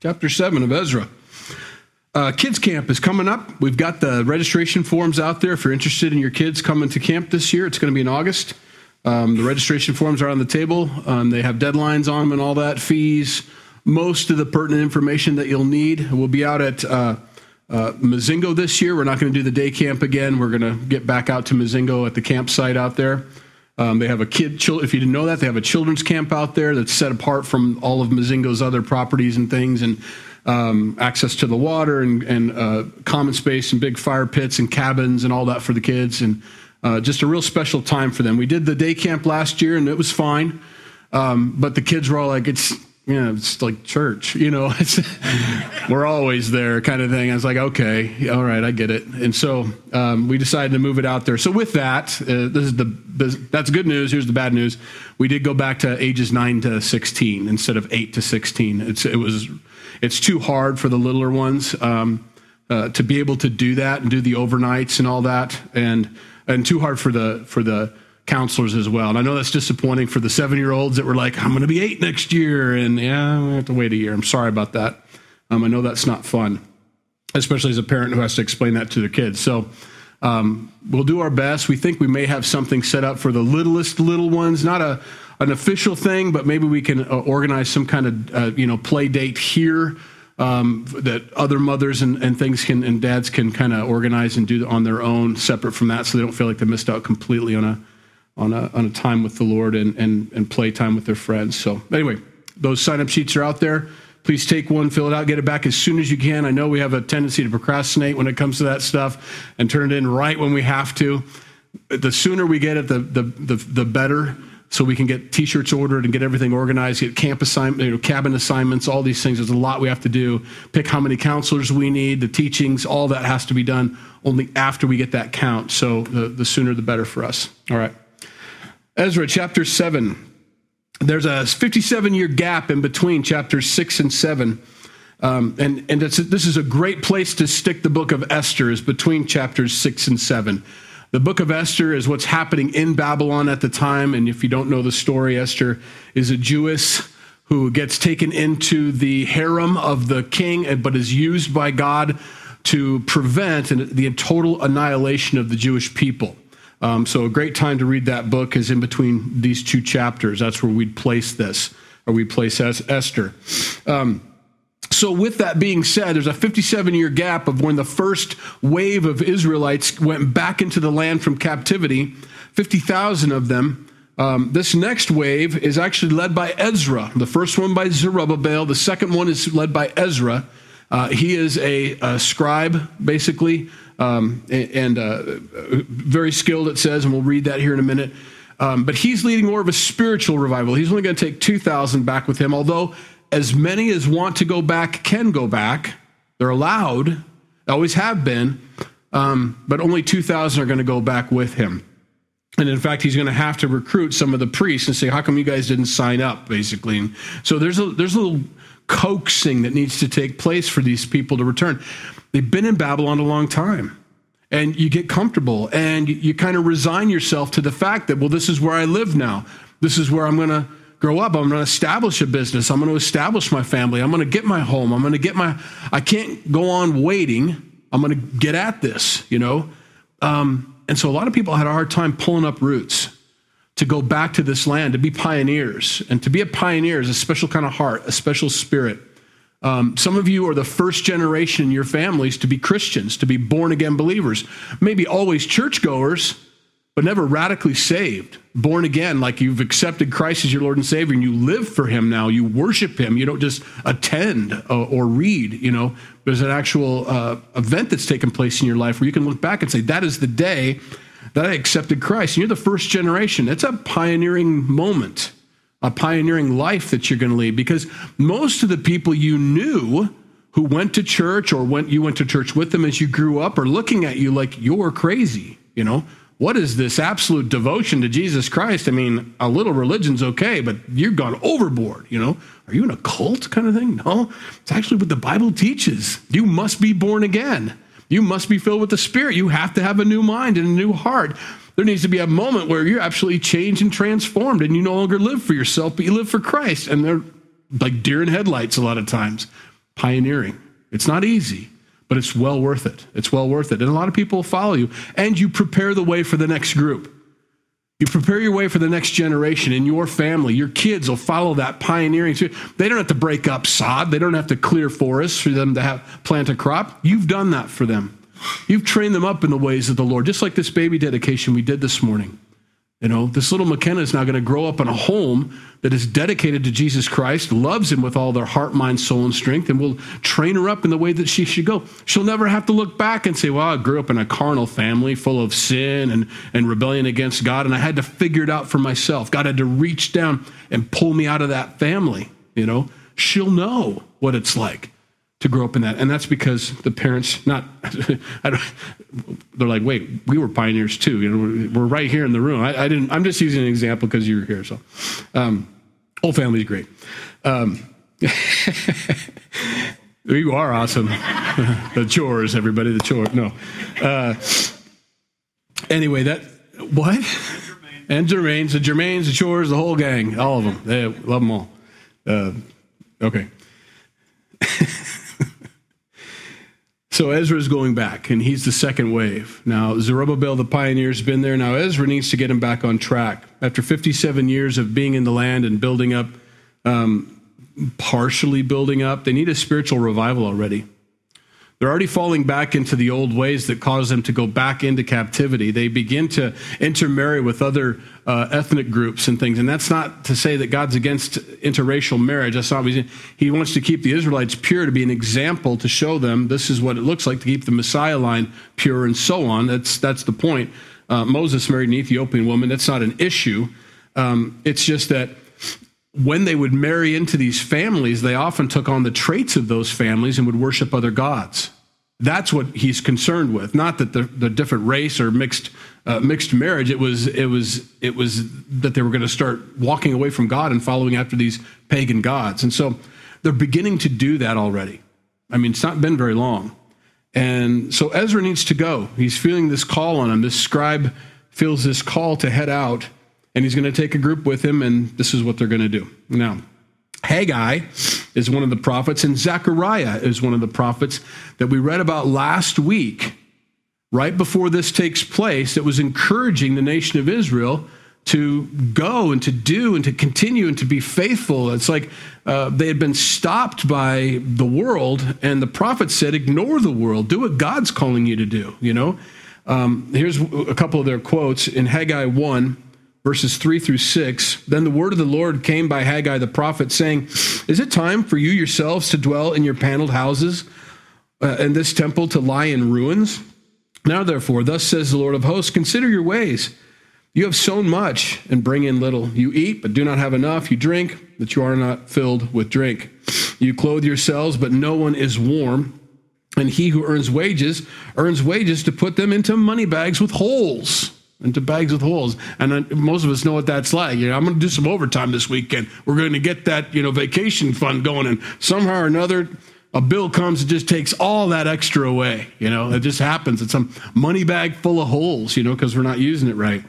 chapter 7 of Ezra. Uh, kids camp is coming up. We've got the registration forms out there if you're interested in your kids coming to camp this year. It's going to be in August. Um, the registration forms are on the table. Um, they have deadlines on them and all that, fees, most of the pertinent information that you'll need. We'll be out at uh, uh, Mazingo this year. We're not going to do the day camp again. We're going to get back out to Mazingo at the campsite out there. Um, they have a kid, if you didn't know that, they have a children's camp out there that's set apart from all of Mazingo's other properties and things, and um, access to the water and, and uh, common space and big fire pits and cabins and all that for the kids, and uh, just a real special time for them. We did the day camp last year, and it was fine, um, but the kids were all like, "It's you know, it's like church, you know, we're always there kind of thing. I was like, okay, all right, I get it. And so um, we decided to move it out there. So with that, uh, this is the, that's good news. Here's the bad news. We did go back to ages nine to 16 instead of eight to 16. It's, it was, it's too hard for the littler ones um, uh, to be able to do that and do the overnights and all that. And, and too hard for the, for the, counselors as well. And I know that's disappointing for the seven year olds that were like, I'm going to be eight next year. And yeah, we have to wait a year. I'm sorry about that. Um, I know that's not fun, especially as a parent who has to explain that to their kids. So um, we'll do our best. We think we may have something set up for the littlest little ones, not a, an official thing, but maybe we can uh, organize some kind of, uh, you know, play date here. Um, that other mothers and, and things can and dads can kind of organize and do on their own, separate from that, so they don't feel like they missed out completely on a on a, on a time with the Lord and, and, and play time with their friends. So, anyway, those sign up sheets are out there. Please take one, fill it out, get it back as soon as you can. I know we have a tendency to procrastinate when it comes to that stuff and turn it in right when we have to. The sooner we get it, the, the, the, the better. So we can get T-shirts ordered and get everything organized, get camp assignment, you know, cabin assignments, all these things. There's a lot we have to do. Pick how many counselors we need, the teachings, all that has to be done only after we get that count. So the, the sooner the better for us. All right. Ezra chapter 7. There's a 57 year gap in between chapters 6 and 7. Um, and and this is a great place to stick the book of Esther, is between chapters 6 and 7. The book of Esther is what's happening in Babylon at the time. And if you don't know the story, Esther is a Jewess who gets taken into the harem of the king, but is used by God to prevent the total annihilation of the Jewish people. Um, so a great time to read that book is in between these two chapters. That's where we'd place this, or we'd place Esther. Um, so, with that being said, there's a 57 year gap of when the first wave of Israelites went back into the land from captivity, 50,000 of them. Um, this next wave is actually led by Ezra. The first one by Zerubbabel, the second one is led by Ezra. Uh, he is a, a scribe, basically, um, and uh, very skilled, it says, and we'll read that here in a minute. Um, but he's leading more of a spiritual revival. He's only going to take 2,000 back with him, although as many as want to go back can go back. They're allowed, always have been, um, but only 2,000 are going to go back with him. And in fact, he's going to have to recruit some of the priests and say, "How come you guys didn't sign up?" Basically, and so there's a there's a little coaxing that needs to take place for these people to return. They've been in Babylon a long time. And you get comfortable and you, kind of resign yourself to the fact that, well, this is where I live now. This is where I'm going to grow up. I'm going to establish a business. I'm going to establish my family. I'm going to get my home. I'm going to get my, I can't go on waiting. I'm going to get at this, you know? Um, and so a lot of people had a hard time pulling up roots to go back to this land, to be pioneers. And to be a pioneer is a special kind of heart, a special spirit. Um, some of you are the first generation in your families to be Christians, to be born again believers. Maybe always churchgoers, but never radically saved. Born again, like you've accepted Christ as your Lord and Savior and you live for Him now. You worship Him. You don't just attend uh, or read, you know. There's an actual uh, event that's taken place in your life where you can look back and say, that is the day that I accepted Christ. And you're the first generation. It's a pioneering moment a pioneering life that you're going to lead because most of the people you knew who went to church or went you went to church with them as you grew up are looking at you like you're crazy you know? What is this absolute devotion to jesus christ? I mean a little religion's okay but you've gone overboard you know? Are you in a cult kind of thing? No. It's actually what the bible teaches. You must be born again you must be filled with the spirit you have to have a new mind and a new heart there needs to be a moment where you're absolutely changed and transformed and you no longer live for yourself, but you live for Christ. And they're like deer in headlights a lot of times. pioneering. It's not easy, but it's well worth it. It's well worth it. And a lot of people follow you, and you prepare the way for the next group. You prepare your way for the next generation in your family. Your kids will follow that pioneering. They don't have to break up sod. They don't have to clear forests for them to have plant a crop. You've done that for them. You've trained them up in the ways of the Lord, just like this baby dedication we did this morning. You know, this little McKenna is now going to grow up in a home that is dedicated to Jesus Christ, loves him with all their heart, mind, soul, and strength, and will train her up in the way that she should go. She'll never have to look back and say, Well, I grew up in a carnal family full of sin and, and rebellion against God, and I had to figure it out for myself. God had to reach down and pull me out of that family. You know, she'll know what it's like to grow up in that. And that's because the parents, not, they're like, wait, we were pioneers too. You know, we're right here in the room. I, I didn't, I'm just using an example because you were here. So, um, whole family's great. Um, you are awesome. the chores, everybody, the chores. No. Uh, anyway, that, what? And Jermaines, the Jermaines, the chores, the whole gang, all of them. They love them all. Uh, okay. So Ezra is going back, and he's the second wave. Now, Zerubbabel, the pioneer, has been there. Now, Ezra needs to get him back on track. After 57 years of being in the land and building up, um, partially building up, they need a spiritual revival already. They're already falling back into the old ways that cause them to go back into captivity. They begin to intermarry with other uh, ethnic groups and things. And that's not to say that God's against interracial marriage. That's not He wants to keep the Israelites pure to be an example to show them this is what it looks like to keep the Messiah line pure and so on. That's, that's the point. Uh, Moses married an Ethiopian woman. That's not an issue. Um, it's just that when they would marry into these families, they often took on the traits of those families and would worship other gods. That's what he's concerned with. Not that the, the different race or mixed uh, mixed marriage. It was it was it was that they were going to start walking away from God and following after these pagan gods. And so they're beginning to do that already. I mean, it's not been very long. And so Ezra needs to go. He's feeling this call on him. This scribe feels this call to head out and he's going to take a group with him, and this is what they're going to do. Now, Haggai is one of the prophets, and Zechariah is one of the prophets that we read about last week, right before this takes place, that was encouraging the nation of Israel to go and to do and to continue and to be faithful. It's like uh, they had been stopped by the world, and the prophet said, Ignore the world, do what God's calling you to do, you know? Um, here's a couple of their quotes in Haggai 1 verses 3 through 6. Then the word of the Lord came by Haggai the prophet, saying, Is it time for you yourselves to dwell in your paneled houses, uh, and this temple to lie in ruins? Now, therefore, thus says the Lord of hosts, consider your ways. You have sown much and bring in little. You eat, but do not have enough. You drink, but you are not filled with drink. You clothe yourselves, but no one is warm. And he who earns wages earns wages to put them into money bags with holes into bags with holes. And most of us know what that's like. You know, I'm going to do some overtime this weekend. We're going to get that, you know, vacation fund going. And somehow or another, a bill comes and just takes all that extra away. You know, it just happens. It's some money bag full of holes, you know, because we're not using it right.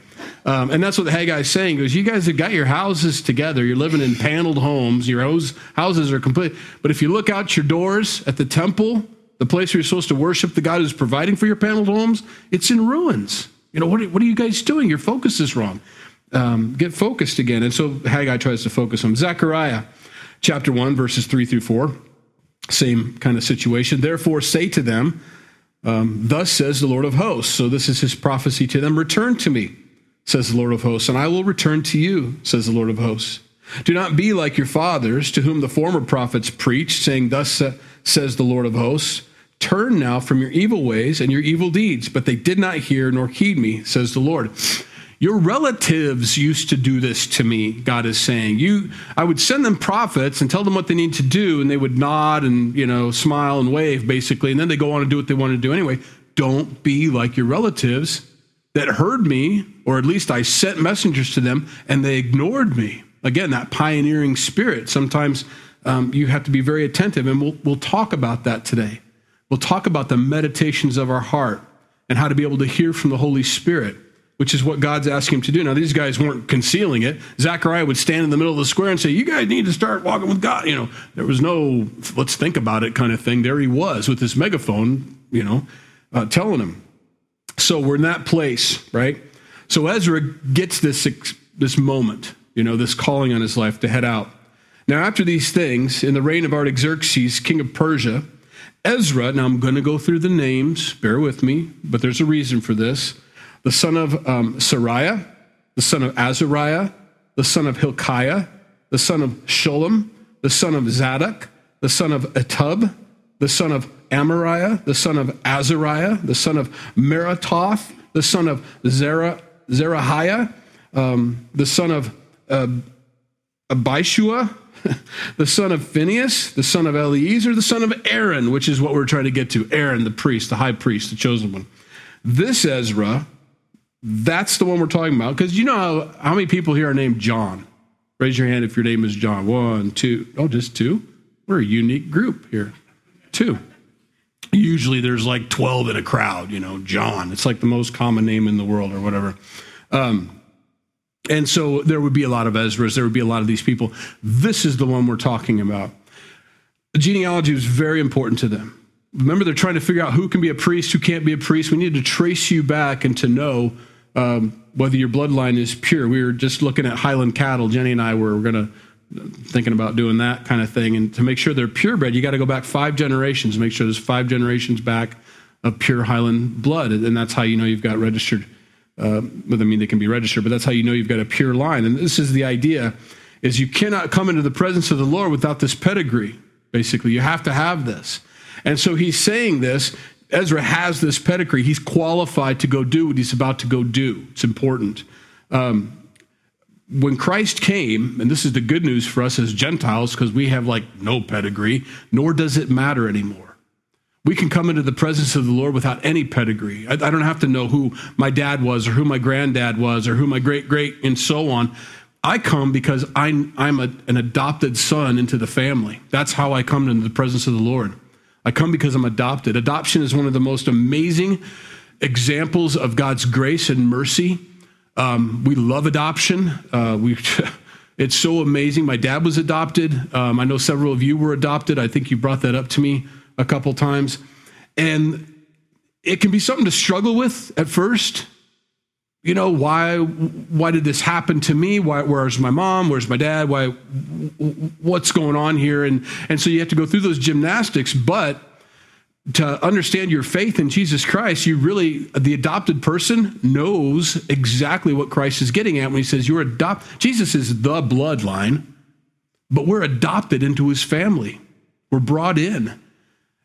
Um, and that's what the Haggai is saying. Goes, you guys have got your houses together. You're living in paneled homes. Your houses are complete. But if you look out your doors at the temple, the place where you're supposed to worship the God who's providing for your paneled homes, it's in ruins. You know, what are, what are you guys doing? Your focus is wrong. Um, get focused again. And so Haggai tries to focus on Zechariah chapter 1, verses 3 through 4. Same kind of situation. Therefore, say to them, um, Thus says the Lord of hosts. So this is his prophecy to them Return to me, says the Lord of hosts, and I will return to you, says the Lord of hosts. Do not be like your fathers, to whom the former prophets preached, saying, Thus says the Lord of hosts. Turn now from your evil ways and your evil deeds. But they did not hear nor heed me, says the Lord. Your relatives used to do this to me, God is saying. You I would send them prophets and tell them what they need to do, and they would nod and you know, smile and wave, basically, and then they go on and do what they want to do anyway. Don't be like your relatives that heard me, or at least I sent messengers to them, and they ignored me. Again, that pioneering spirit. Sometimes um, you have to be very attentive, and we'll, we'll talk about that today. We'll talk about the meditations of our heart and how to be able to hear from the Holy Spirit which is what God's asking him to do. Now, these guys weren't concealing it. Zechariah would stand in the middle of the square and say, You guys need to start walking with God. You know, there was no, let's think about it kind of thing. There he was with his megaphone, you know, uh, telling him. So we're in that place, right? So Ezra gets this, this moment, you know, this calling on his life to head out. Now, after these things, in the reign of Artaxerxes, king of Persia, Ezra, now I'm going to go through the names, bear with me, but there's a reason for this. The son of um, Seraiah, the son of Azariah, the son of Hilkiah, the son of Shallum, the son of Zadok, the son of Ahitub, the son of Amariah, the son of Azariah, the son of Meraioth, the son of Zerah, Zerahiah, um, the son of uh, Abishua, the son of Phinehas, the son of Eleazar, the son of Aaron, which is what we're trying to get to Aaron, the priest, the high priest, the chosen one. This Ezra, that's the one we're talking about. Because you know how, how many people here are named John? Raise your hand if your name is John. One, two. Oh, just two? We're a unique group here. Two. Usually there's like 12 in a crowd, you know, John. It's like the most common name in the world or whatever. Um, and so there would be a lot of Ezras, there would be a lot of these people. This is the one we're talking about. Genealogy was very important to them. Remember, they're trying to figure out who can be a priest, who can't be a priest. We need to trace you back and to know um, whether your bloodline is pure. We were just looking at Highland cattle. Jenny and I were, were going to thinking about doing that kind of thing. And to make sure they're purebred, you got to go back five generations, make sure there's five generations back of pure Highland blood. And that's how you know you've got registered. Well, I mean, they can be registered, but that's how you know you've got a pure line. And this is the idea is you cannot come into the presence of the Lord without this pedigree. Basically, you have to have this. And so he's saying this. Ezra has this pedigree. He's qualified to go do what he's about to go do. It's important. Um, when Christ came, and this is the good news for us as Gentiles, because we have like no pedigree, nor does it matter anymore. We can come into the presence of the Lord without any pedigree. I, I don't have to know who my dad was, or who my granddad was, or who my great great, and so on. I come because I'm, I'm a, an adopted son into the family. That's how I come into the presence of the Lord. I come because I'm adopted. Adoption is one of the most amazing examples of God's grace and mercy um, we love adoption. Uh, we, it's so amazing. My dad was adopted. Um, I know several of you were adopted. I think you brought that up to me a couple times. And it can be something to struggle with at first. You know, why, why did this happen to me? Why, where's my mom? Where's my dad? Why, what's going on here? And, and so you have to go through those gymnastics, but to understand your faith in Jesus Christ, you really, the adopted person knows exactly what Christ is getting at when he says you're adopted. Jesus is the bloodline, but we're adopted into his family. We're brought in.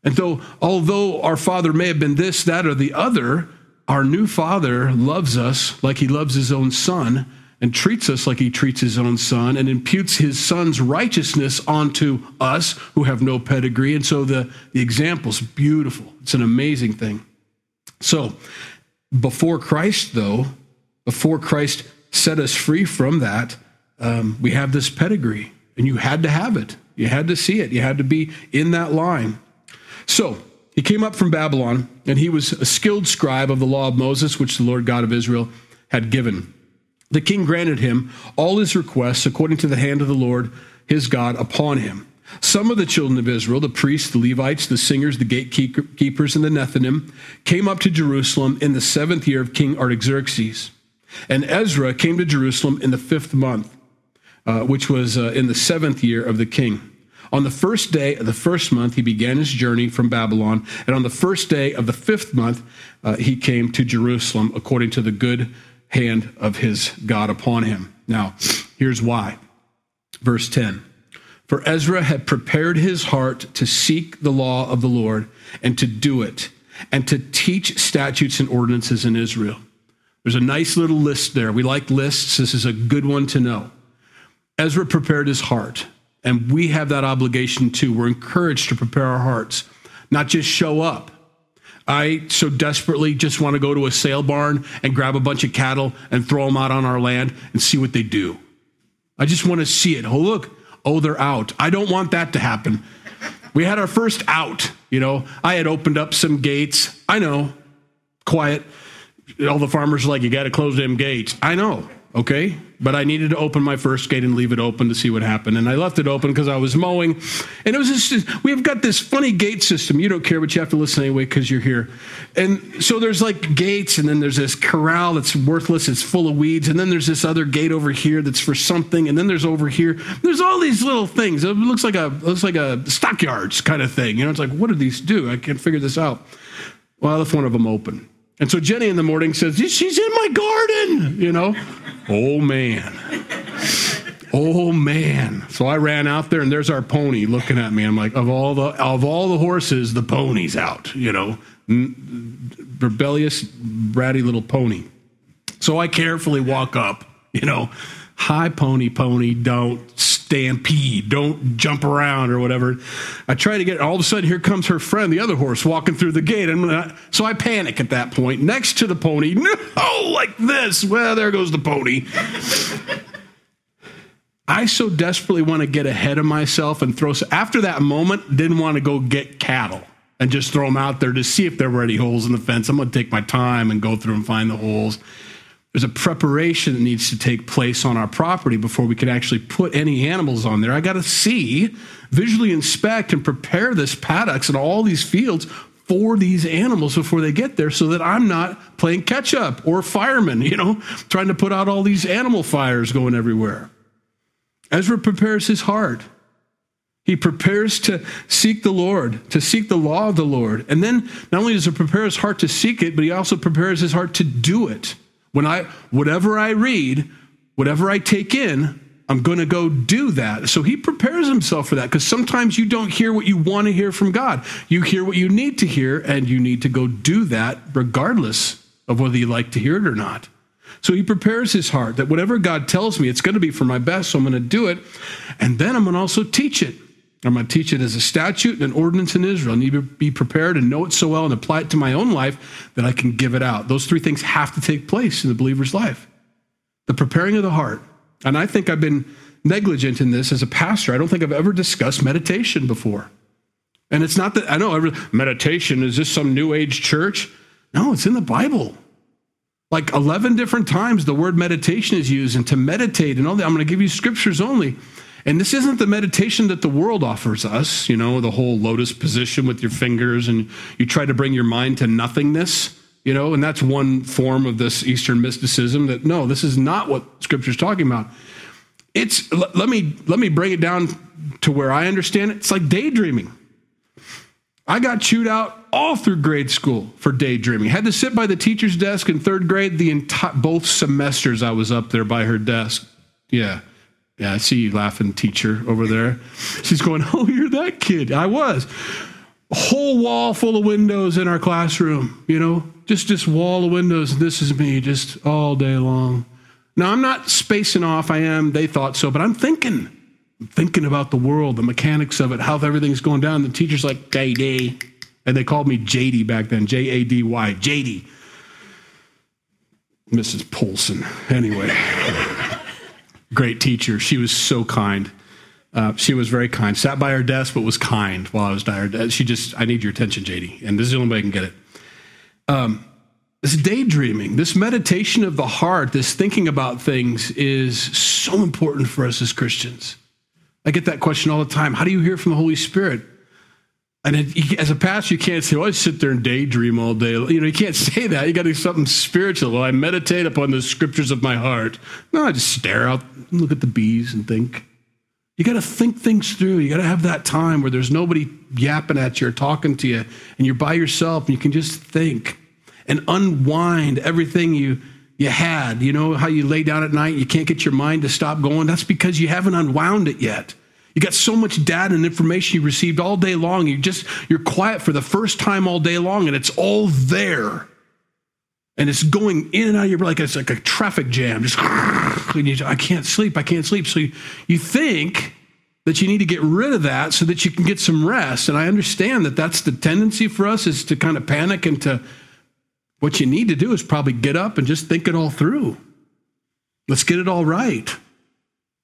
And so, although our father may have been this, that, or the other, our new father loves us like he loves his own son and treats us like he treats his own son and imputes his son's righteousness onto us who have no pedigree. And so the, the example's beautiful. It's an amazing thing. So before Christ, though, before Christ set us free from that, um, we have this pedigree, and you had to have it. You had to see it. You had to be in that line. So he came up from Babylon, and he was a skilled scribe of the law of Moses, which the Lord God of Israel had given. The king granted him all his requests according to the hand of the Lord his God upon him. Some of the children of Israel, the priests, the Levites, the singers, the gatekeepers, and the Nethinim, came up to Jerusalem in the seventh year of King Artaxerxes. And Ezra came to Jerusalem in the fifth month, uh, which was uh, in the seventh year of the king. On the first day of the first month, he began his journey from Babylon. And on the first day of the fifth month, uh, he came to Jerusalem according to the good hand of his God upon him. Now, here's why. Verse 10 For Ezra had prepared his heart to seek the law of the Lord and to do it, and to teach statutes and ordinances in Israel. There's a nice little list there. We like lists. This is a good one to know. Ezra prepared his heart, and we have that obligation too. We're encouraged to prepare our hearts, not just show up. I so desperately just want to go to a sale barn and grab a bunch of cattle and throw them out on our land and see what they do. I just want to see it. Oh, look. Oh, they're out. I don't want that to happen. We had our first out, you know. I had opened up some gates. I know, quiet. all the farmers like, you got to close them gates. I know, okay? But I needed to open my first gate and leave it open to see what happened. And I left it open because I was mowing. And it was just, we've got this funny gate system. You don't care, but you have to listen anyway because you're here. And so there's like gates, and then there's this corral that's worthless, it's full of weeds. And then there's this other gate over here that's for something. And then there's over here, there's all these little things. It looks like a, looks like a stockyards kind of thing. You know, it's like, what do these do? I can't figure this out. Well, I left one of them open. And so Jenny in the morning says, She's in my garden, you know? Oh, man. Oh man! So I ran out there, and there's our pony looking at me. I'm like, of all the of all the horses, the pony's out. You know, rebellious, bratty little pony. So I carefully walk up. You know, hi pony, pony, don't stampede, don't jump around or whatever. I try to get, all of a sudden, here comes her friend, the other horse, walking through the gate. And so I panic at that point, next to the pony. No, like this. Well, there goes the pony. I so desperately want to get ahead of myself and throw. After that moment, didn't want to go get cattle and just throw them out there to see if there were any holes in the fence. I'm going to take my time and go through and find the holes there's a preparation that needs to take place on our property before we can actually put any animals on there. I got to see, visually inspect, and prepare this paddocks and all these fields for these animals before they get there so that I'm not playing catch up or fireman, you know, trying to put out all these animal fires going everywhere. Ezra prepares his heart. He prepares to seek the Lord, to seek the law of the Lord. And then not only does he prepare his heart to seek it, but he also prepares his heart to do it. When I, whatever I read, whatever I take in, I'm going to go do that. So he prepares himself for that because sometimes you don't hear what you want to hear from God. You hear what you need to hear, and you need to go do that regardless of whether you like to hear it or not. So he prepares his heart that whatever God tells me, it's going to be for my best, so I'm going to do it. And then I'm going to also teach it. I'm going to teach it as a statute and an ordinance in Israel. I need to be prepared and know it so well and apply it to my own life that I can give it out. Those three things have to take place in the believer's life. The preparing of the heart. And I think I've been negligent in this as a pastor. I don't think I've ever discussed meditation before. And it's not that I know meditation is this some new age church? No, it's in the Bible. Like 11 different times the word meditation is used and to meditate and all that. I'm going to give you scriptures only. And this isn't the meditation that the world offers us, you know, the whole lotus position with your fingers and you try to bring your mind to nothingness, you know, and that's one form of this Eastern mysticism that no, this is not what scripture's talking about. It's let me let me bring it down to where I understand it. It's like daydreaming. I got chewed out all through grade school for daydreaming. Had to sit by the teacher's desk in third grade the entire both semesters I was up there by her desk. Yeah. Yeah, I see you laughing, teacher, over there. She's going, Oh, you're that kid. I was. A whole wall full of windows in our classroom, you know, just this wall of windows. This is me just all day long. Now, I'm not spacing off. I am. They thought so, but I'm thinking. I'm thinking about the world, the mechanics of it, how everything's going down. The teacher's like, JD. And they called me JD back then, J A D Y, JD. Mrs. Polson. Anyway great teacher. She was so kind. Uh, she was very kind. Sat by her desk, but was kind while I was there. She just, I need your attention, JD, and this is the only way I can get it. Um, this daydreaming, this meditation of the heart, this thinking about things is so important for us as Christians. I get that question all the time. How do you hear from the Holy Spirit? And it, as a pastor, you can't say, "Well, I sit there and daydream all day." You know, you can't say that. You got to do something spiritual. Well, I meditate upon the scriptures of my heart. No, I just stare out, and look at the bees, and think. You got to think things through. You got to have that time where there's nobody yapping at you or talking to you, and you're by yourself, and you can just think and unwind everything you you had. You know how you lay down at night, you can't get your mind to stop going. That's because you haven't unwound it yet. You got so much data and information you received all day long. You just you're quiet for the first time all day long, and it's all there. And it's going in and out of your like it's like a traffic jam. Just I can't sleep. I can't sleep. So you, you think that you need to get rid of that so that you can get some rest. And I understand that that's the tendency for us is to kind of panic and to what you need to do is probably get up and just think it all through. Let's get it all right.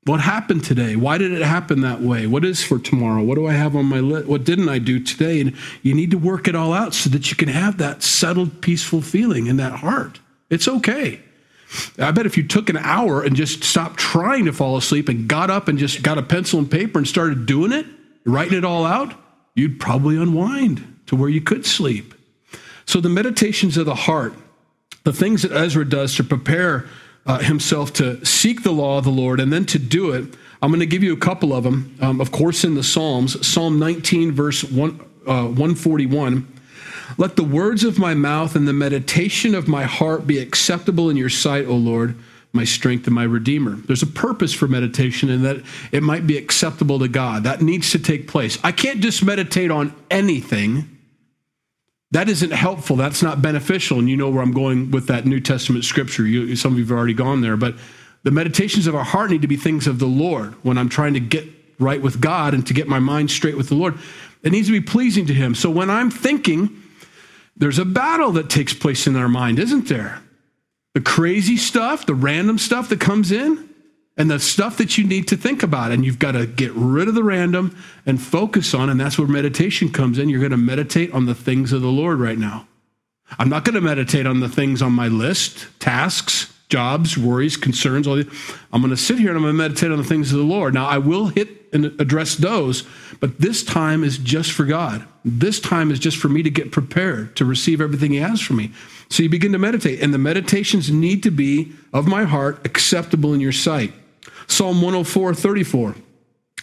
What happened today? Why did it happen that way? What is for tomorrow? What do I have on my list? What didn't I do today? And you need to work it all out so that you can have that settled, peaceful feeling in that heart. It's okay. I bet if you took an hour and just stopped trying to fall asleep and got up and just got a pencil and paper and started doing it, writing it all out, you'd probably unwind to where you could sleep. So the meditations of the heart, the things that Ezra does to prepare uh, himself to seek the law of the Lord and then to do it, I'm going to give you a couple of them. Um, of course, in the Psalms, Psalm 19, verse 1, uh, 141. Let the words of my mouth and the meditation of my heart be acceptable in your sight, O Lord, my strength and my redeemer. There's a purpose for meditation in that it might be acceptable to God. That needs to take place. I can't just meditate on anything. That isn't helpful. That's not beneficial. And you know where I'm going with that New Testament scripture. You, some of you have already gone there. But the meditations of our heart need to be things of the Lord when I'm trying to get right with God and to get my mind straight with the Lord. It needs to be pleasing to Him. So when I'm thinking, there's a battle that takes place in our mind, isn't there? The crazy stuff, the random stuff that comes in, and the stuff that you need to think about. And you've got to get rid of the random and focus on, and that's where meditation comes in. You're going to meditate on the things of the Lord right now. I'm not going to meditate on the things on my list, tasks, jobs, worries, concerns. All. I'm going to sit here and I'm going to meditate on the things of the Lord. Now, I will hit and address those, but this time is just for God. This time is just for me to get prepared to receive everything He has for me. So you begin to meditate, and the meditations need to be of my heart acceptable in your sight. Psalm 104, 34.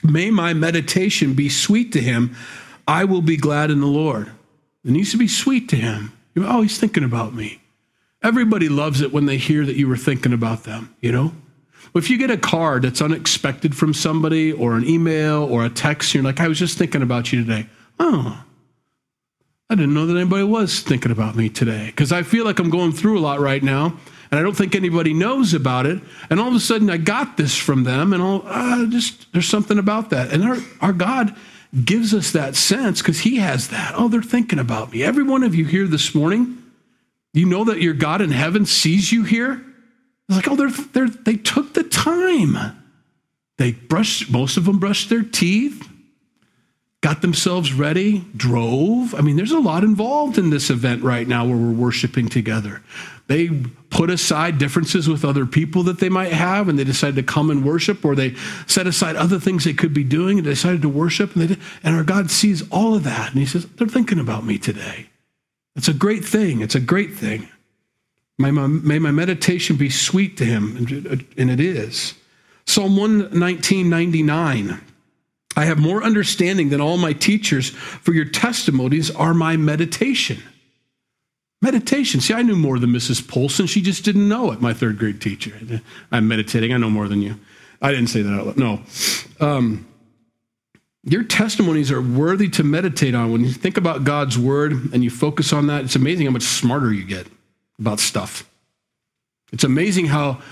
May my meditation be sweet to him. I will be glad in the Lord. It needs to be sweet to him. You're oh, always thinking about me. Everybody loves it when they hear that you were thinking about them, you know? If you get a card that's unexpected from somebody or an email or a text, you're like, I was just thinking about you today. Oh, I didn't know that anybody was thinking about me today because I feel like I'm going through a lot right now and I don't think anybody knows about it. And all of a sudden, I got this from them, and all uh, just there's something about that. And our our God gives us that sense because He has that. Oh, they're thinking about me. Every one of you here this morning, you know that your God in heaven sees you here. It's like, oh, they're, they're they took the time. They brushed. Most of them brushed their teeth got themselves ready, drove. I mean, there's a lot involved in this event right now where we're worshiping together. They put aside differences with other people that they might have and they decided to come and worship, or they set aside other things they could be doing and decided to worship. And, they did, and our God sees all of that. And He says, They're thinking about me today. It's a great thing. It's a great thing. May my, may my meditation be sweet to Him, and it is. Psalm 119, 99. I have more understanding than all my teachers, for your testimonies are my meditation. Meditation. See, I knew more than Mrs. Polson. She just didn't know it, my third grade teacher. I'm meditating. I know more than you. I didn't say that out loud. No. Um, your testimonies are worthy to meditate on. When you think about God's word and you focus on that, it's amazing how much smarter you get about stuff. It's amazing how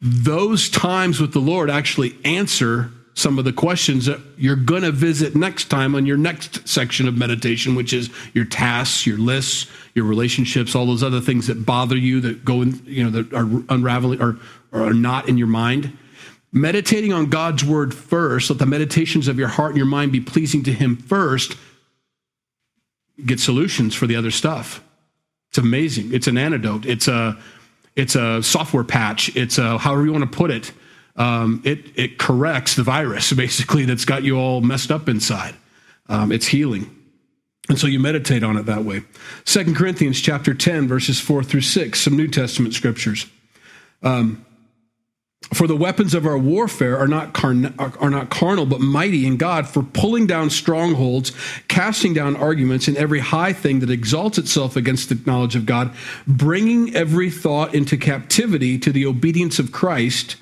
those times with the Lord actually answer some of the questions that you're going to visit next time on your next section of meditation, which is your tasks, your lists, your relationships, all those other things that bother you that go in, you know, that are unraveling or, or are not in your mind. Meditating on God's word first, let the meditations of your heart and your mind be pleasing to Him first, get solutions for the other stuff. It's amazing. It's an antidote. It's a, it's a software patch. It's a, however you want to put it um, it, it corrects the virus basically that's got you all messed up inside. Um, it's healing. And so you meditate on it that way. Second Corinthians chapter 10, verses 4 through 6, some New Testament scriptures. Um, for the weapons of our warfare are not, are not carnal, but mighty in God for pulling down strongholds, casting down arguments, and every high thing that exalts itself against the knowledge of God, bringing every thought into captivity to the obedience of Christ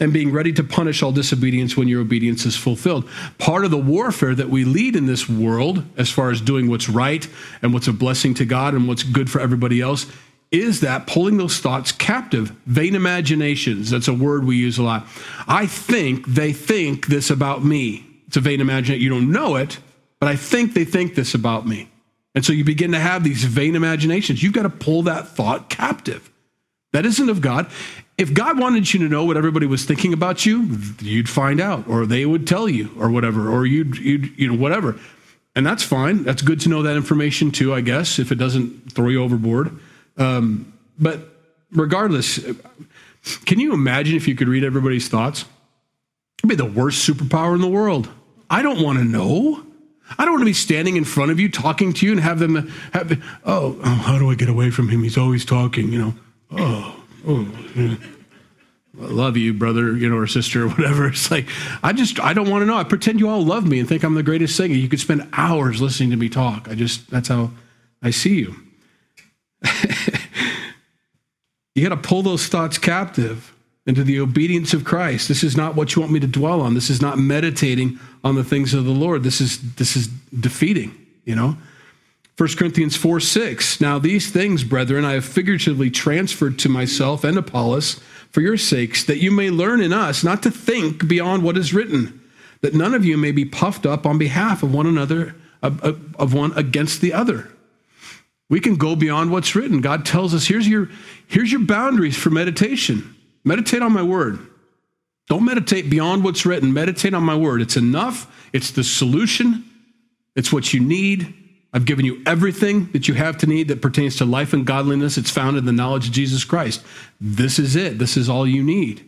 and being ready to punish all disobedience when your obedience is fulfilled. Part of the warfare that we lead in this world, as far as doing what's right and what's a blessing to God and what's good for everybody else, is that pulling those thoughts captive. Vain imaginations, that's a word we use a lot. I think they think this about me. It's a vain imagination. You don't know it, but I think they think this about me. And so you begin to have these vain imaginations. You've got to pull that thought captive. That isn't of God. If God wanted you to know what everybody was thinking about you, you'd find out, or they would tell you, or whatever, or you'd, you'd you know, whatever. And that's fine. That's good to know that information too, I guess, if it doesn't throw you overboard. Um, but regardless, can you imagine if you could read everybody's thoughts? It'd be the worst superpower in the world. I don't want to know. I don't want to be standing in front of you talking to you and have them have, oh, oh how do I get away from him? He's always talking, you know. Oh, oh. Yeah. I love you, brother, you know, or sister, or whatever. It's like, I just, I don't want to know. I pretend you all love me and think I'm the greatest thing. You could spend hours listening to me talk. I just, that's how I see you. you got to pull those thoughts captive into the obedience of Christ. This is not what you want me to dwell on. This is not meditating on the things of the Lord. This is, this is defeating, you know? 1 Corinthians 4 6. Now, these things, brethren, I have figuratively transferred to myself and Apollos for your sakes, that you may learn in us not to think beyond what is written, that none of you may be puffed up on behalf of one another, of, of one against the other. We can go beyond what's written. God tells us here's your, here's your boundaries for meditation. Meditate on my word. Don't meditate beyond what's written. Meditate on my word. It's enough. It's the solution. It's what you need. I've given you everything that you have to need that pertains to life and godliness. It's found in the knowledge of Jesus Christ. This is it. This is all you need.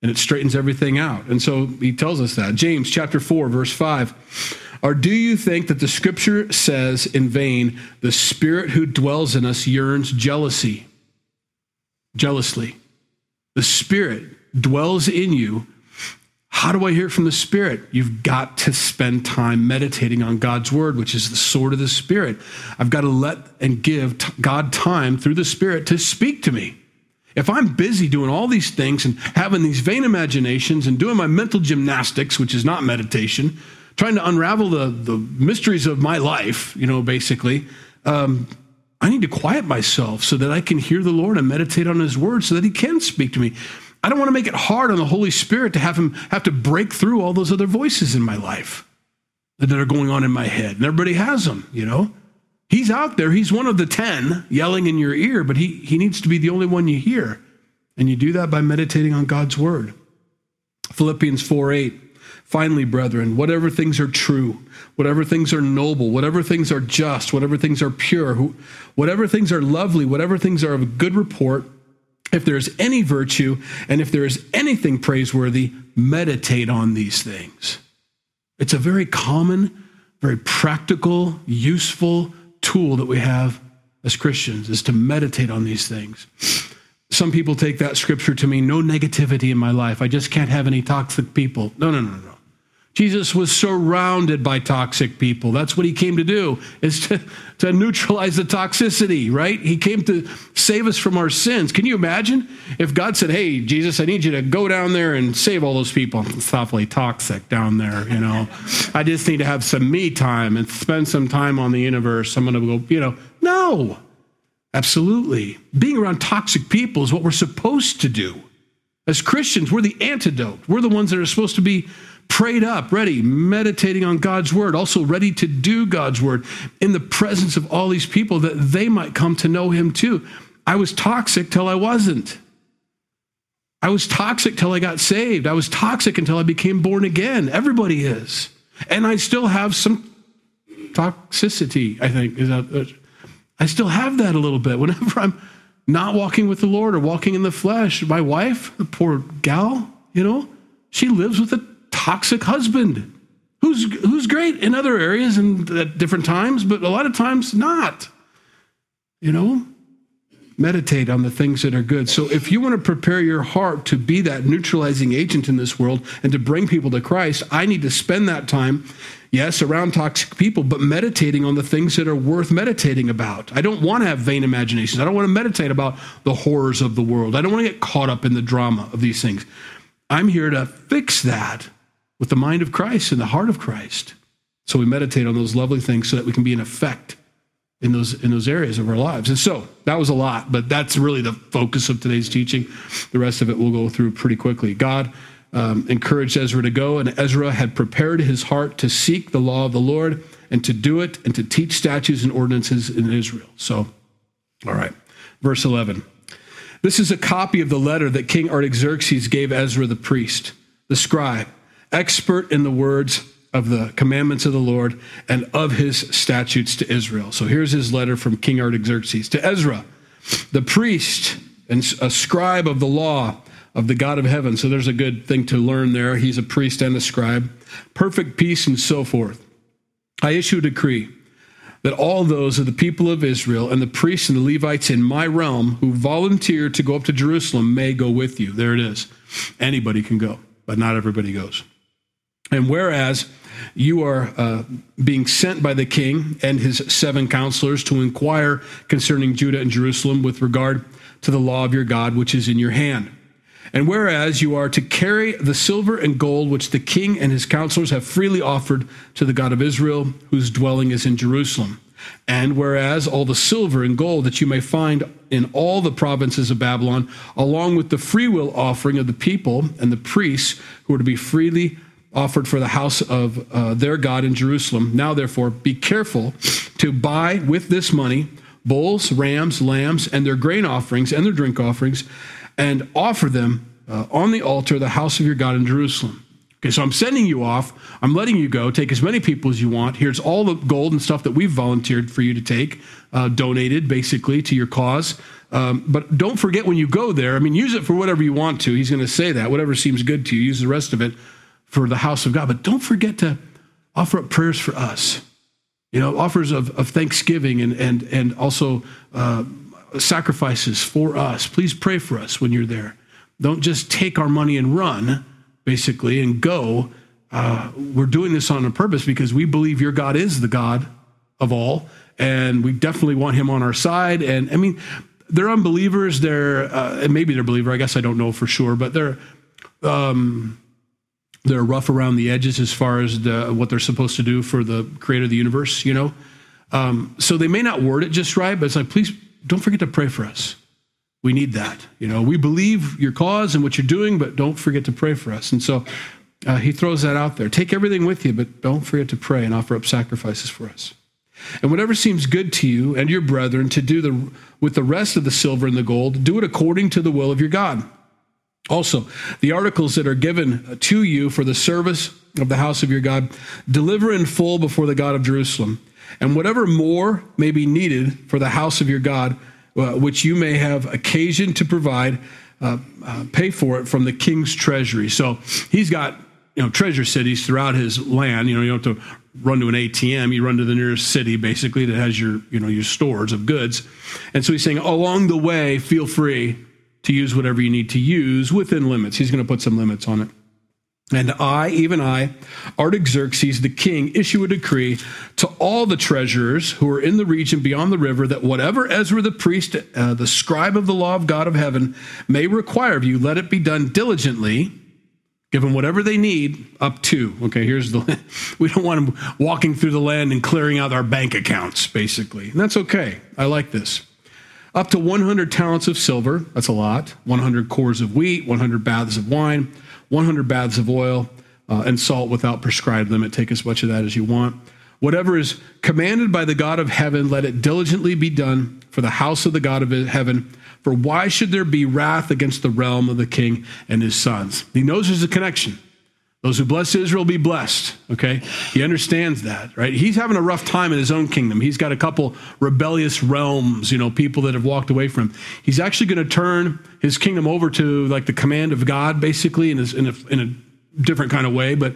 And it straightens everything out. And so he tells us that. James chapter 4, verse 5. Or do you think that the scripture says in vain, the spirit who dwells in us yearns jealousy? Jealously. The spirit dwells in you how do I hear from the Spirit? You've got to spend time meditating on God's Word, which is the sword of the Spirit. I've got to let and give God time through the Spirit to speak to me. If I'm busy doing all these things and having these vain imaginations and doing my mental gymnastics, which is not meditation, trying to unravel the, the mysteries of my life, you know, basically, um, I need to quiet myself so that I can hear the Lord and meditate on His Word so that He can speak to me. I don't want to make it hard on the Holy Spirit to have him have to break through all those other voices in my life that are going on in my head. And everybody has them, you know. He's out there. He's one of the 10 yelling in your ear, but he, he needs to be the only one you hear. And you do that by meditating on God's word. Philippians 4 8. Finally, brethren, whatever things are true, whatever things are noble, whatever things are just, whatever things are pure, whatever things are lovely, whatever things are of good report, if there is any virtue and if there is anything praiseworthy, meditate on these things. It's a very common, very practical, useful tool that we have as Christians is to meditate on these things. Some people take that scripture to mean no negativity in my life. I just can't have any toxic people. No, no, no, no. Jesus was surrounded by toxic people. That's what he came to do, is to, to neutralize the toxicity, right? He came to save us from our sins. Can you imagine if God said, Hey, Jesus, I need you to go down there and save all those people? It's awfully toxic down there, you know. I just need to have some me time and spend some time on the universe. I'm going to go, you know. No, absolutely. Being around toxic people is what we're supposed to do. As Christians, we're the antidote. We're the ones that are supposed to be prayed up, ready, meditating on God's word, also ready to do God's word in the presence of all these people that they might come to know Him too. I was toxic till I wasn't. I was toxic till I got saved. I was toxic until I became born again. Everybody is. And I still have some toxicity, I think. Is that, I still have that a little bit. Whenever I'm not walking with the Lord or walking in the flesh, my wife, the poor gal, you know, she lives with a toxic husband who's, who's great in other areas and at different times, but a lot of times not. You know, meditate on the things that are good. So if you want to prepare your heart to be that neutralizing agent in this world and to bring people to Christ, I need to spend that time, yes, around toxic people, but meditating on the things that are worth meditating about. I don't want to have vain imaginations. I don't want to meditate about the horrors of the world. I don't want to get caught up in the drama of these things. I'm here to fix that with the mind of Christ and the heart of Christ. So we meditate on those lovely things so that we can be an effect in those in those areas of our lives. And so that was a lot, but that's really the focus of today's teaching. The rest of it we'll go through pretty quickly. God um, encouraged Ezra to go, and Ezra had prepared his heart to seek the law of the Lord and to do it and to teach statutes and ordinances in Israel. So, all right, verse 11. This is a copy of the letter that King Artaxerxes gave Ezra the priest, the scribe expert in the words of the commandments of the Lord and of his statutes to Israel. So here's his letter from King Artaxerxes to Ezra, the priest and a scribe of the law of the God of heaven. So there's a good thing to learn there. He's a priest and a scribe. Perfect peace and so forth. I issue a decree that all those of the people of Israel and the priests and the Levites in my realm who volunteer to go up to Jerusalem may go with you. There it is. Anybody can go, but not everybody goes. And whereas you are uh, being sent by the king and his seven counselors to inquire concerning Judah and Jerusalem with regard to the law of your God, which is in your hand. And whereas you are to carry the silver and gold which the king and his counselors have freely offered to the God of Israel, whose dwelling is in Jerusalem. And whereas all the silver and gold that you may find in all the provinces of Babylon, along with the freewill offering of the people and the priests who are to be freely offered for the house of uh, their God in Jerusalem. Now, therefore, be careful to buy with this money bulls, rams, lambs, and their grain offerings and their drink offerings, and offer them uh, on the altar, the house of your God in Jerusalem. Okay, so I'm sending you off. I'm letting you go. Take as many people as you want. Here's all the gold and stuff that we've volunteered for you to take, uh, donated basically to your cause. Um, but don't forget when you go there, I mean, use it for whatever you want to. He's going to say that, whatever seems good to you, use the rest of it for the house of God. But don't forget to offer up prayers for us. You know, offers of, of thanksgiving and, and, and also uh, sacrifices for us. Please pray for us when you're there. Don't just take our money and run, basically, and go. Uh, we're doing this on a purpose because we believe your God is the God of all, and we definitely want him on our side. And I mean, they're unbelievers. They're uh, and maybe they're believer. I guess I don't know for sure, but they're um, they're rough around the edges as far as the, what they're supposed to do for the creator of the universe, you know? Um, so they may not word it just right, but it's like, please don't forget to pray for us. We need that. You know, we believe your cause and what you're doing, but don't forget to pray for us. And so uh, he throws that out there. Take everything with you, but don't forget to pray and offer up sacrifices for us. And whatever seems good to you and your brethren to do the, with the rest of the silver and the gold, do it according to the will of your God also, the articles that are given to you for the service of the house of your God, deliver in full before the God of Jerusalem. And whatever more may be needed for the house of your God, uh, which you may have occasion to provide, uh, uh, pay for it from the king's treasury. So he's got you know treasure cities throughout his land. You know, you don't have to run to an ATM. You run to the nearest city, basically, that has your you know your stores of goods. And so he's saying, along the way, feel free to use whatever you need to use within limits. He's going to put some limits on it. And I, even I, Artaxerxes the king, issue a decree to all the treasurers who are in the region beyond the river that whatever Ezra the priest, uh, the scribe of the law of God of heaven, may require of you, let it be done diligently. Give them whatever they need up to. Okay, here's the. We don't want them walking through the land and clearing out our bank accounts, basically. And that's okay. I like this up to 100 talents of silver, that's a lot, 100 kors of wheat, 100 baths of wine, 100 baths of oil, uh, and salt without prescribed limit. Take as much of that as you want. Whatever is commanded by the God of heaven, let it diligently be done for the house of the God of heaven. For why should there be wrath against the realm of the king and his sons? He knows there's a connection. Those who bless Israel be blessed. Okay. He understands that, right? He's having a rough time in his own kingdom. He's got a couple rebellious realms, you know, people that have walked away from him. He's actually going to turn his kingdom over to like the command of God, basically, in, his, in, a, in a different kind of way. But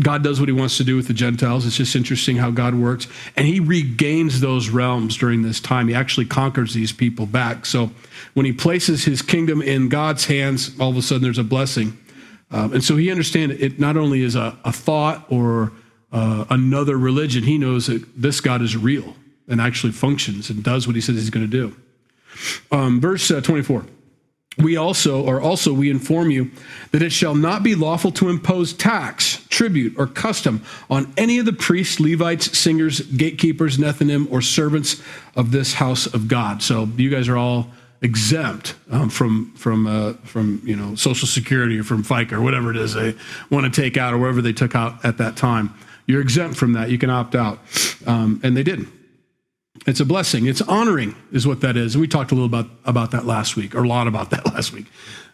God does what he wants to do with the Gentiles. It's just interesting how God works. And he regains those realms during this time. He actually conquers these people back. So when he places his kingdom in God's hands, all of a sudden there's a blessing. Um, and so he understands it not only is a, a thought or uh, another religion, he knows that this God is real and actually functions and does what he says he's going to do. Um, verse uh, 24. We also, or also, we inform you that it shall not be lawful to impose tax, tribute, or custom on any of the priests, Levites, singers, gatekeepers, Nethinim, or servants of this house of God. So you guys are all exempt um, from from uh, from you know Social Security or from FICA or whatever it is they want to take out or whatever they took out at that time. You're exempt from that. You can opt out, um, and they didn't. It's a blessing. It's honoring, is what that is. And we talked a little about about that last week, or a lot about that last week.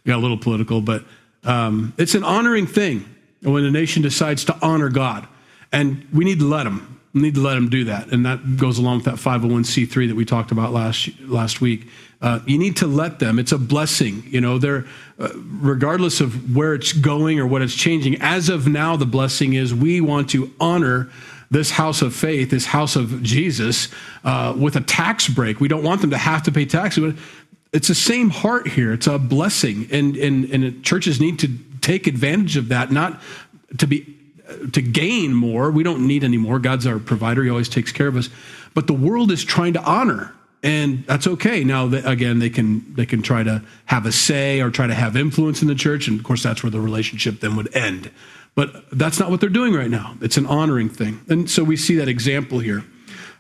We got a little political, but um, it's an honoring thing when a nation decides to honor God, and we need to let them We need to let them do that. And that goes along with that 501c3 that we talked about last, last week. Uh, you need to let them. It's a blessing. You know, they're, uh, regardless of where it's going or what it's changing, as of now, the blessing is we want to honor this house of faith, this house of Jesus, uh, with a tax break. We don't want them to have to pay taxes. It's the same heart here. It's a blessing. And, and, and churches need to take advantage of that, not to be to gain more. We don't need any more. God's our provider. He always takes care of us. But the world is trying to honor and that's okay. Now, again, they can they can try to have a say or try to have influence in the church, and of course, that's where the relationship then would end. But that's not what they're doing right now. It's an honoring thing, and so we see that example here.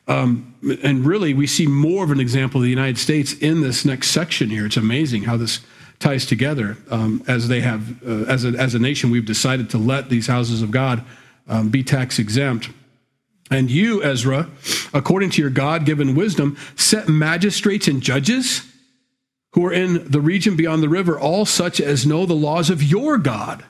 Um, and really, we see more of an example of the United States in this next section here. It's amazing how this ties together. Um, as they have, uh, as a, as a nation, we've decided to let these houses of God um, be tax exempt. And you, Ezra, according to your God given wisdom, set magistrates and judges who are in the region beyond the river, all such as know the laws of your God.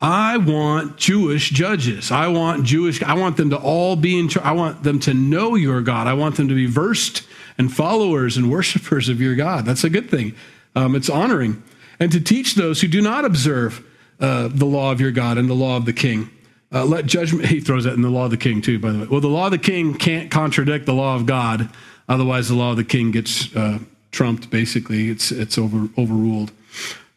I want Jewish judges. I want Jewish, I want them to all be in, I want them to know your God. I want them to be versed and followers and worshipers of your God. That's a good thing. Um, it's honoring. And to teach those who do not observe uh, the law of your God and the law of the king. Uh, let judgment, he throws that in the law of the king too, by the way. Well, the law of the king can't contradict the law of God. Otherwise, the law of the king gets uh, trumped, basically. It's, it's over, overruled.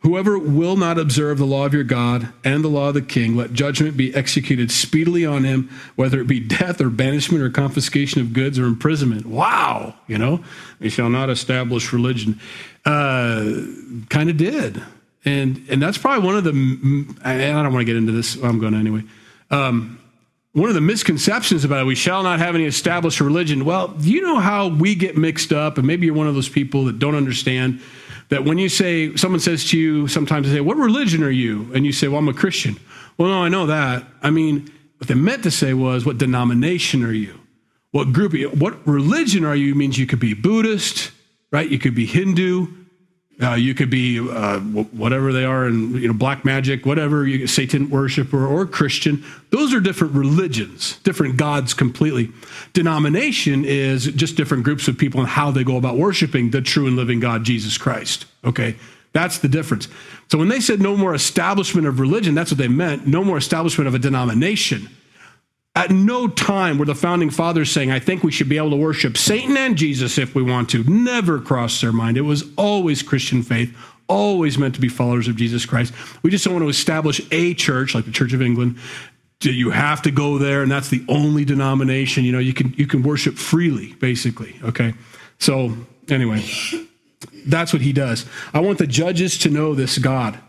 Whoever will not observe the law of your God and the law of the king, let judgment be executed speedily on him, whether it be death or banishment or confiscation of goods or imprisonment. Wow, you know, we shall not establish religion. Uh, kind of did. And, and that's probably one of the, I don't want to get into this, I'm going to anyway. Um, one of the misconceptions about it, we shall not have any established religion. Well, you know how we get mixed up, and maybe you're one of those people that don't understand that when you say, someone says to you, sometimes they say, What religion are you? And you say, Well, I'm a Christian. Well, no, I know that. I mean, what they meant to say was, What denomination are you? What group are you? What religion are you means you could be Buddhist, right? You could be Hindu, uh, you could be uh, whatever they are, and you know, black magic, whatever, you, Satan worshiper or Christian. Those are different religions, different gods completely. Denomination is just different groups of people and how they go about worshiping the true and living God, Jesus Christ. Okay, that's the difference. So when they said no more establishment of religion, that's what they meant. No more establishment of a denomination. At no time were the founding fathers saying, I think we should be able to worship Satan and Jesus if we want to. Never crossed their mind. It was always Christian faith, always meant to be followers of Jesus Christ. We just don't want to establish a church like the Church of England. Do You have to go there, and that's the only denomination. You know, you can you can worship freely, basically. Okay. So anyway, that's what he does. I want the judges to know this God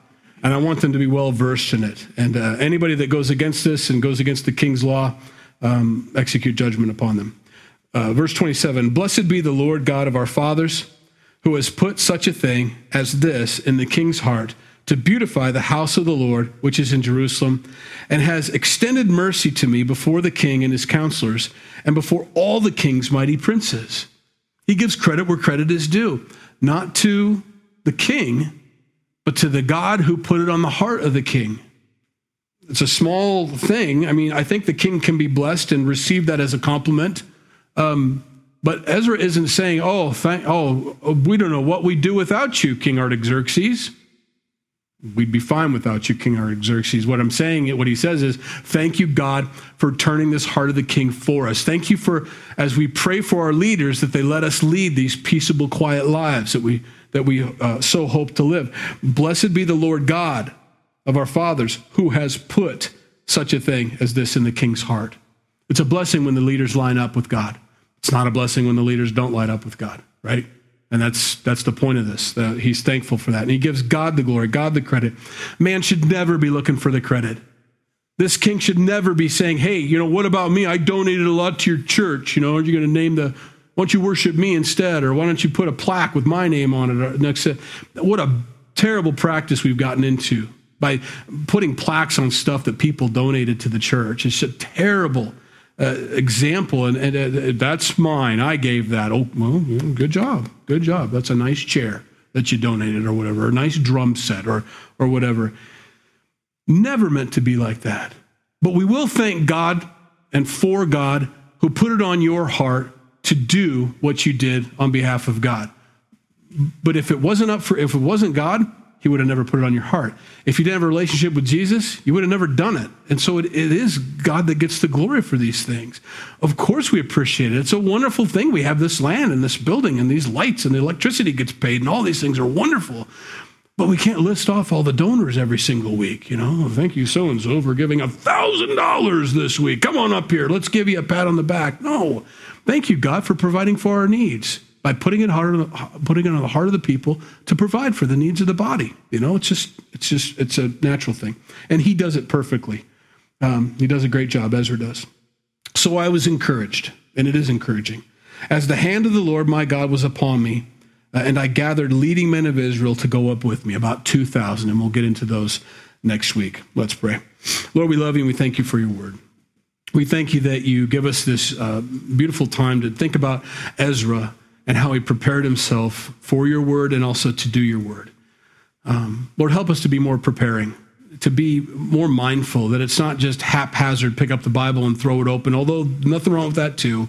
and I want them to be well versed in it. And uh, anybody that goes against this and goes against the king's law, um, execute judgment upon them. Uh, verse 27 Blessed be the Lord God of our fathers, who has put such a thing as this in the king's heart to beautify the house of the Lord, which is in Jerusalem, and has extended mercy to me before the king and his counselors, and before all the king's mighty princes. He gives credit where credit is due, not to the king, but to the God who put it on the heart of the king. It's a small thing. I mean, I think the king can be blessed and receive that as a compliment. Um, but Ezra isn't saying, "Oh, thank, oh, we don't know what we'd do without you, King Artaxerxes." We'd be fine without you, King Artaxerxes. What I'm saying, what he says is, thank you, God, for turning this heart of the king for us. Thank you for, as we pray for our leaders, that they let us lead these peaceable, quiet lives that we that we uh, so hope to live. Blessed be the Lord God of our fathers who has put such a thing as this in the king's heart. It's a blessing when the leaders line up with God. It's not a blessing when the leaders don't line up with God, right? And that's that's the point of this. Uh, he's thankful for that. And he gives God the glory, God the credit. Man should never be looking for the credit. This king should never be saying, "Hey, you know, what about me? I donated a lot to your church. You know, are you going to name the why don't you worship me instead? Or why don't you put a plaque with my name on it next what a terrible practice we've gotten into by putting plaques on stuff that people donated to the church. It's a terrible uh, example, and, and uh, that's mine. I gave that. Oh, well, good job, good job. That's a nice chair that you donated, or whatever, a nice drum set, or or whatever. Never meant to be like that. But we will thank God and for God who put it on your heart to do what you did on behalf of God. But if it wasn't up for if it wasn't God, he would have never put it on your heart. If you didn't have a relationship with Jesus, you would have never done it. And so it, it is God that gets the glory for these things. Of course, we appreciate it. It's a wonderful thing. We have this land and this building and these lights and the electricity gets paid and all these things are wonderful. But we can't list off all the donors every single week. You know, thank you so and so for giving a thousand dollars this week. Come on up here. Let's give you a pat on the back. No, thank you, God, for providing for our needs by putting it hard, putting it on the heart of the people to provide for the needs of the body. You know, it's just, it's just, it's a natural thing, and he does it perfectly. Um, he does a great job, Ezra does. So I was encouraged, and it is encouraging, as the hand of the Lord my God was upon me, uh, and I gathered leading men of Israel to go up with me, about two thousand, and we'll get into those next week. Let's pray. Lord, we love you, and we thank you for your word. We thank you that you give us this uh, beautiful time to think about Ezra and how he prepared himself for your word and also to do your word. Um, Lord, help us to be more preparing, to be more mindful that it's not just haphazard, pick up the Bible and throw it open, although nothing wrong with that too,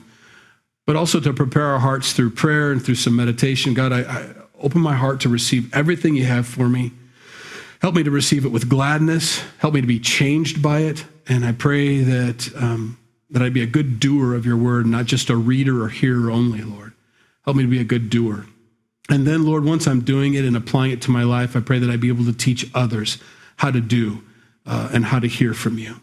but also to prepare our hearts through prayer and through some meditation. God, I, I open my heart to receive everything you have for me. Help me to receive it with gladness. Help me to be changed by it. And I pray that, um, that I'd be a good doer of your word, not just a reader or hearer only, Lord. Help me to be a good doer. And then, Lord, once I'm doing it and applying it to my life, I pray that I'd be able to teach others how to do uh, and how to hear from you.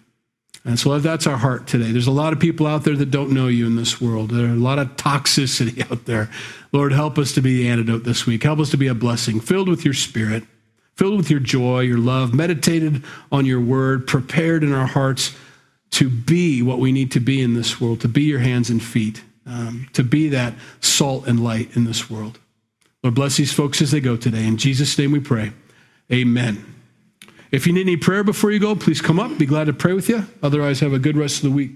And so that's our heart today. There's a lot of people out there that don't know you in this world. There are a lot of toxicity out there. Lord, help us to be the antidote this week. Help us to be a blessing, filled with your spirit, filled with your joy, your love, meditated on your word, prepared in our hearts to be what we need to be in this world, to be your hands and feet um, to be that salt and light in this world. Lord, bless these folks as they go today. In Jesus' name we pray. Amen. If you need any prayer before you go, please come up. Be glad to pray with you. Otherwise, have a good rest of the week.